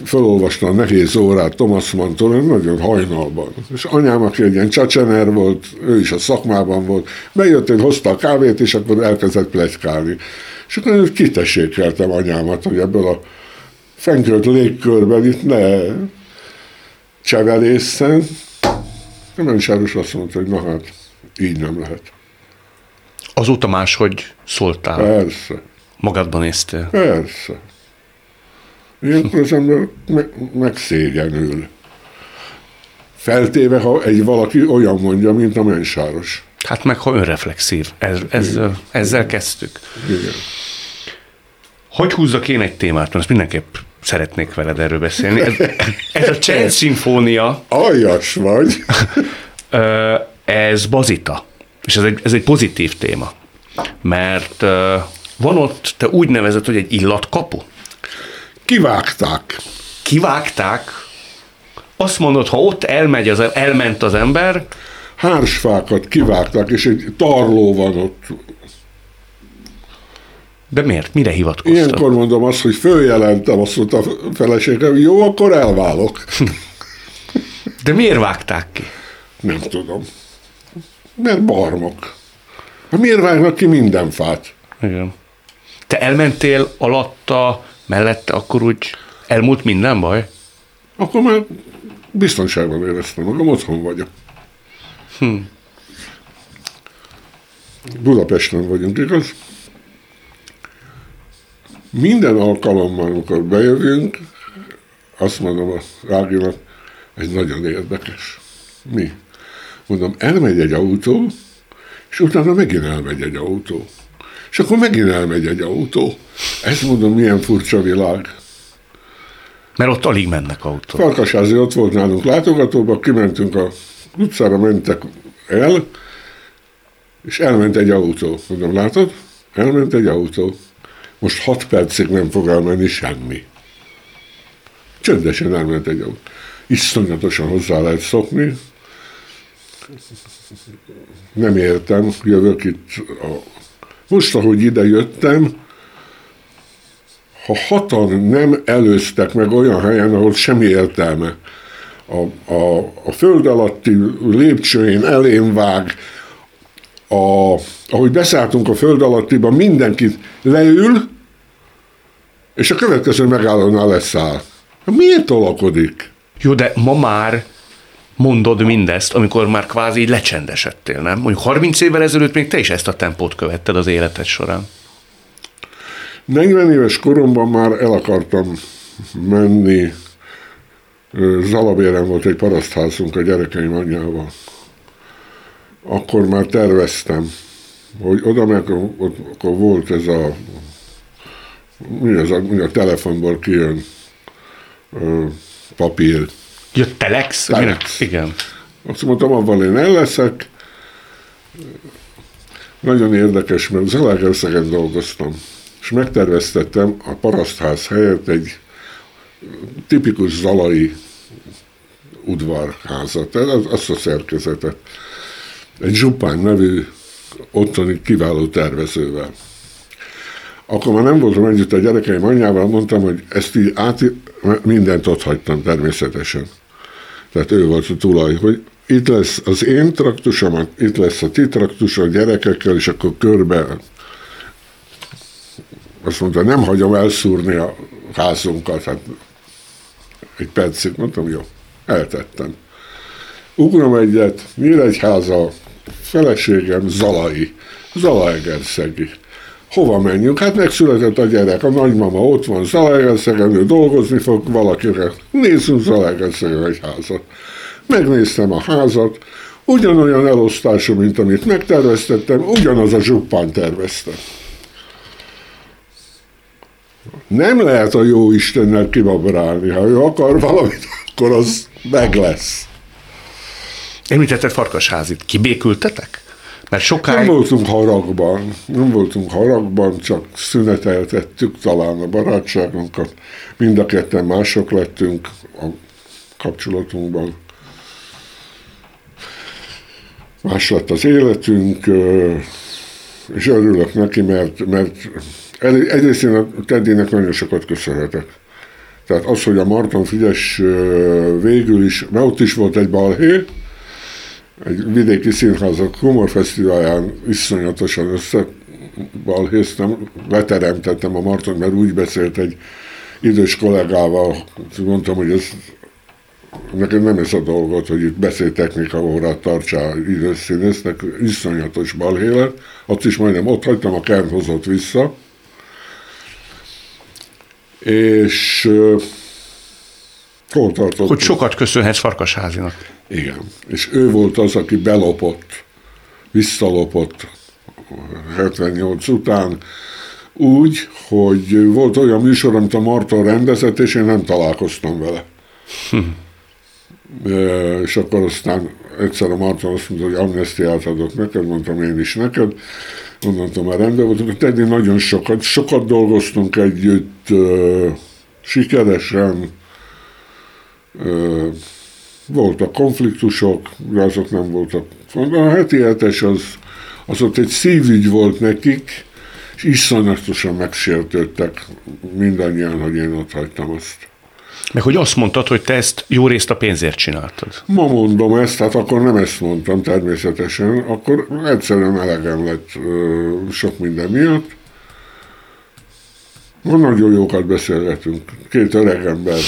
felolvasta a nehéz órát Thomas Manntól, nagyon hajnalban. És anyám, aki egy ilyen csacsener volt, ő is a szakmában volt, bejött, hogy hozta a kávét, és akkor elkezdett plegykálni. És akkor kitessékeltem anyámat, hogy ebből a fenkölt légkörben itt ne csevelészen. A mensáros azt mondta, hogy na hát, így nem lehet. Azóta máshogy szóltál? Persze. Magadban néztél? Persze. Ilyenkor az ember megszégyenül. Feltéve, ha egy valaki olyan mondja, mint a mensáros. Hát meg, ha önreflexív. Ez, ezzel, ezzel kezdtük. Igen. Hogy húzzak én egy témát, mert ezt mindenképp szeretnék veled erről beszélni. Ez, ez a Csend Szimfónia. Aljas vagy. ez bazita. És ez egy, ez egy pozitív téma. Mert van ott, te úgy nevezed, hogy egy illatkapu. Kivágták. Kivágták? Azt mondod, ha ott elmegy az, elment az ember... Hársfákat kivágták, és egy tarló van ott. De miért? Mire hivatkoztam? Ilyenkor mondom azt, hogy följelentem, azt mondta a feleségem, jó, akkor elválok. De miért vágták ki? Nem tudom. Mert barmok. Hát miért vágnak ki minden fát? Igen. Te elmentél alatta mellette, akkor úgy elmúlt minden baj? Akkor már biztonságban éreztem magam, otthon vagyok. Hm. Budapesten vagyunk, igaz? Minden alkalommal, amikor bejövünk, azt mondom a Ráginak, ez nagyon érdekes. Mi? Mondom, elmegy egy autó, és utána megint elmegy egy autó. És akkor megint elmegy egy autó. Ezt mondom, milyen furcsa világ. Mert ott alig mennek autók. Farkasázi ott volt nálunk látogatóban, kimentünk a utcára, mentek el, és elment egy autó. Mondom, látod? Elment egy autó. most hat percig nem fog elmenni semmi. Csöndesen elment egy autó. Iszonyatosan hozzá lehet szokni. Nem értem, jövök itt. A... Most, ahogy ide jöttem, ha hatan nem előztek meg olyan helyen, ahol semmi értelme, a, a, a föld alatti lépcsőjén elém vág, a, ahogy beszálltunk a föld alattiba, mindenkit leül, és a következő megállónál leszáll. Miért tolakodik? Jó, de ma már mondod mindezt, amikor már kvázi lecsendesedtél, nem? Mondjuk 30 évvel ezelőtt még te is ezt a tempót követted az életed során. 40 éves koromban már el akartam menni. Zalabéren volt egy parasztházunk a gyerekeim anyjával. Akkor már terveztem, hogy oda meg akkor volt ez a mi az, mi a telefonból kijön papír. Ja, telex? Telex. Igen. Azt mondtam, abban én el leszek. Nagyon érdekes, mert Zalaegerszegen dolgoztam, és megterveztettem a parasztház helyett egy tipikus zalai udvarházat, azt a szerkezetet. Egy Zsupán nevű otthoni kiváló tervezővel. Akkor már nem voltam együtt a gyerekeim anyjával, mondtam, hogy ezt így át, mindent ott hagytam természetesen. Tehát ő volt a tulaj, hogy itt lesz az én traktusom, itt lesz a ti traktusom a gyerekekkel, és akkor körbe azt mondta, nem hagyom elszúrni a házunkat. Hát egy percig mondtam, jó, eltettem. Ugrom egyet, Nyíregyháza, feleségem Zalai, Zalaegerszegi hova menjünk? Hát megszületett a gyerek, a nagymama ott van Zalaegerszegen, ő dolgozni fog valakire. Nézzünk Zalaegerszegen egy házat. Megnéztem a házat, ugyanolyan elosztású, mint amit megterveztettem, ugyanaz a zsuppán tervezte. Nem lehet a jó Istennel kibabrálni. Ha ő akar valamit, akkor az meg lesz. Említetted Farkasházit. Kibékültetek? Mert sokáig... Nem voltunk haragban, nem voltunk haragban, csak szüneteltettük talán a barátságunkat. Mind a ketten mások lettünk a kapcsolatunkban. Más lett az életünk, és örülök neki, mert, mert egyrészt én a Teddynek nagyon sokat köszönhetek. Tehát az, hogy a Marton Figyes végül is, mert ott is volt egy balhé, egy vidéki színházak humorfesztiválján iszonyatosan összebalhéztem, leteremtettem a Marton, mert úgy beszélt egy idős kollégával, mondtam, hogy ez nekem nem ez a dolgot, hogy itt beszéltechnika órát tartsál idős színésznek, iszonyatos balhélet, ott is majdnem ott hagytam, a Kern hozott vissza, és hol tartottunk? Hogy sokat köszönhetsz Farkasházinak. Igen. És ő volt az, aki belopott, visszalopott 78 után, úgy, hogy volt olyan műsor, amit a Marton rendezett, és én nem találkoztam vele. Hm. E, és akkor aztán egyszer a Marton azt mondta, hogy amnestiát adok neked, mondtam én is neked, mondtam, már rendben voltunk, Teddy nagyon sokat, sokat dolgoztunk együtt, e, sikeresen, voltak konfliktusok, de azok nem voltak. A heti hetes az, az ott egy szívügy volt nekik, és iszonyatosan megsértődtek mindannyian, hogy én ott hagytam azt. Meg hogy azt mondtad, hogy te ezt jó részt a pénzért csináltad. Ma mondom ezt, hát akkor nem ezt mondtam természetesen, akkor egyszerűen elegem lett ö, sok minden miatt. Ma nagyon jókat beszélgetünk, két öreg ember,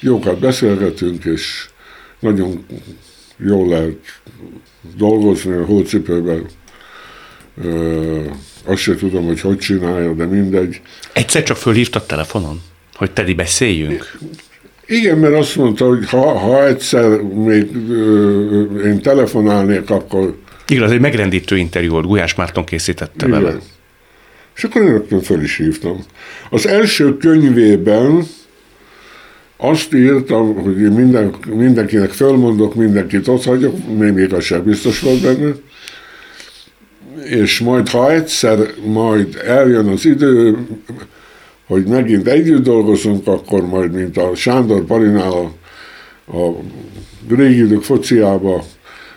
jókat beszélgetünk, és nagyon jól lehet dolgozni a hócipőben. Azt se tudom, hogy hogy csinálja, de mindegy. Egyszer csak fölhívtad telefonon, hogy Teddy beszéljünk? Igen, mert azt mondta, hogy ha, ha egyszer még ö, én telefonálnék, akkor... Igaz, egy megrendítő interjú volt, Gulyás Márton készítette Igen. vele. És akkor én rögtön föl is hívtam. Az első könyvében azt írtam, hogy én minden, mindenkinek fölmondok, mindenkit ott hagyok, még az sem biztos volt benne. és majd ha egyszer majd eljön az idő, hogy megint együtt dolgozunk, akkor majd, mint a Sándor Palinál a, a régi idők fociába,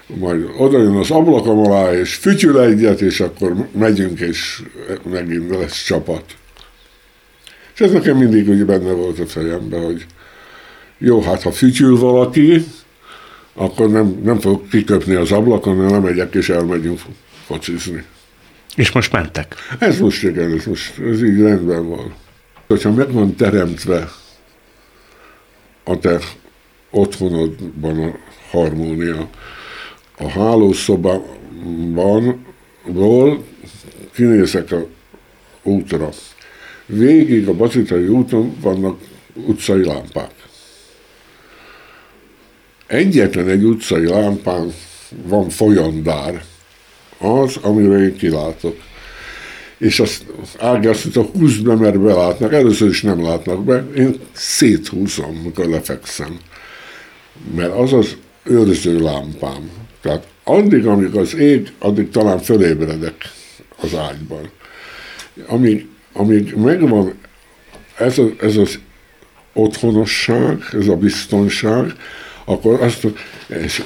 majd oda jön az ablakom alá, és fütyül egyet, és akkor megyünk, és megint lesz csapat. És ez nekem mindig úgy benne volt a fejemben, hogy jó, hát ha fütyül valaki, akkor nem, nem fog kiköpni az ablakon, hanem megyek és elmegyünk focizni. És most mentek? Ez most igen, ez most ez így rendben van. Hogyha meg van teremtve a te otthonodban a harmónia, a hálószobában ból kinézek a útra. Végig a Bacitai úton vannak utcai lámpák. Egyetlen egy utcai lámpán van folyandár, az, amire én kilátok. És azt Ági azt mondta, húzd be, mert belátnak. Először is nem látnak be. Én széthúzom, amikor lefekszem. Mert az az őrző lámpám. Tehát addig, amíg az ég, addig talán fölébredek az ágyban. Amíg, amíg megvan ez, a, ez az otthonosság, ez a biztonság, akkor azt, és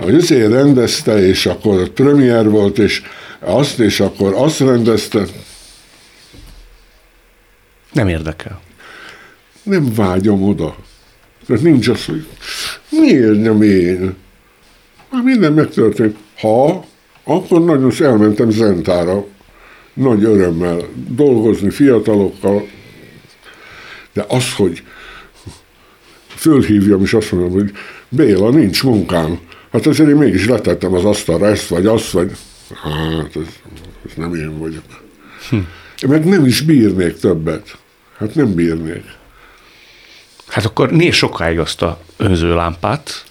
azért rendezte, és akkor premier volt, és azt, és akkor azt rendezte. Nem érdekel. Nem vágyom oda. Tehát nincs az, hogy miért nem én? Már minden megtörtént. Ha, akkor nagyon elmentem Zentára, nagy örömmel dolgozni fiatalokkal, de az, hogy fölhívjam, és azt mondom, hogy Béla, nincs munkám. Hát azért én mégis letettem az asztalra ezt, vagy azt, vagy... Hát, ez, ez nem én vagyok. Hm. Meg nem is bírnék többet. Hát nem bírnék. Hát akkor nézd sokáig azt a önzőlámpát,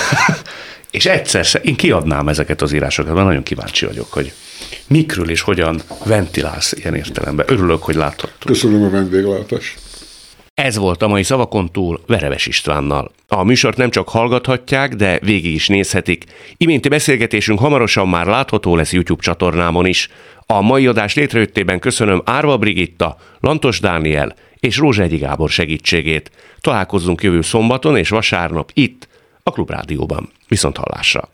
és egyszer, én kiadnám ezeket az írásokat, mert nagyon kíváncsi vagyok, hogy mikről és hogyan ventilálsz ilyen értelemben. Örülök, hogy láthattuk. Köszönöm a vendéglátást. Ez volt a mai szavakon túl Vereves Istvánnal. A műsort nem csak hallgathatják, de végig is nézhetik. Iménti beszélgetésünk hamarosan már látható lesz YouTube csatornámon is. A mai adás létrejöttében köszönöm Árva Brigitta, Lantos Dániel és Rózsegyi Gábor segítségét. Találkozzunk jövő szombaton és vasárnap itt, a Klubrádióban. Viszont hallásra!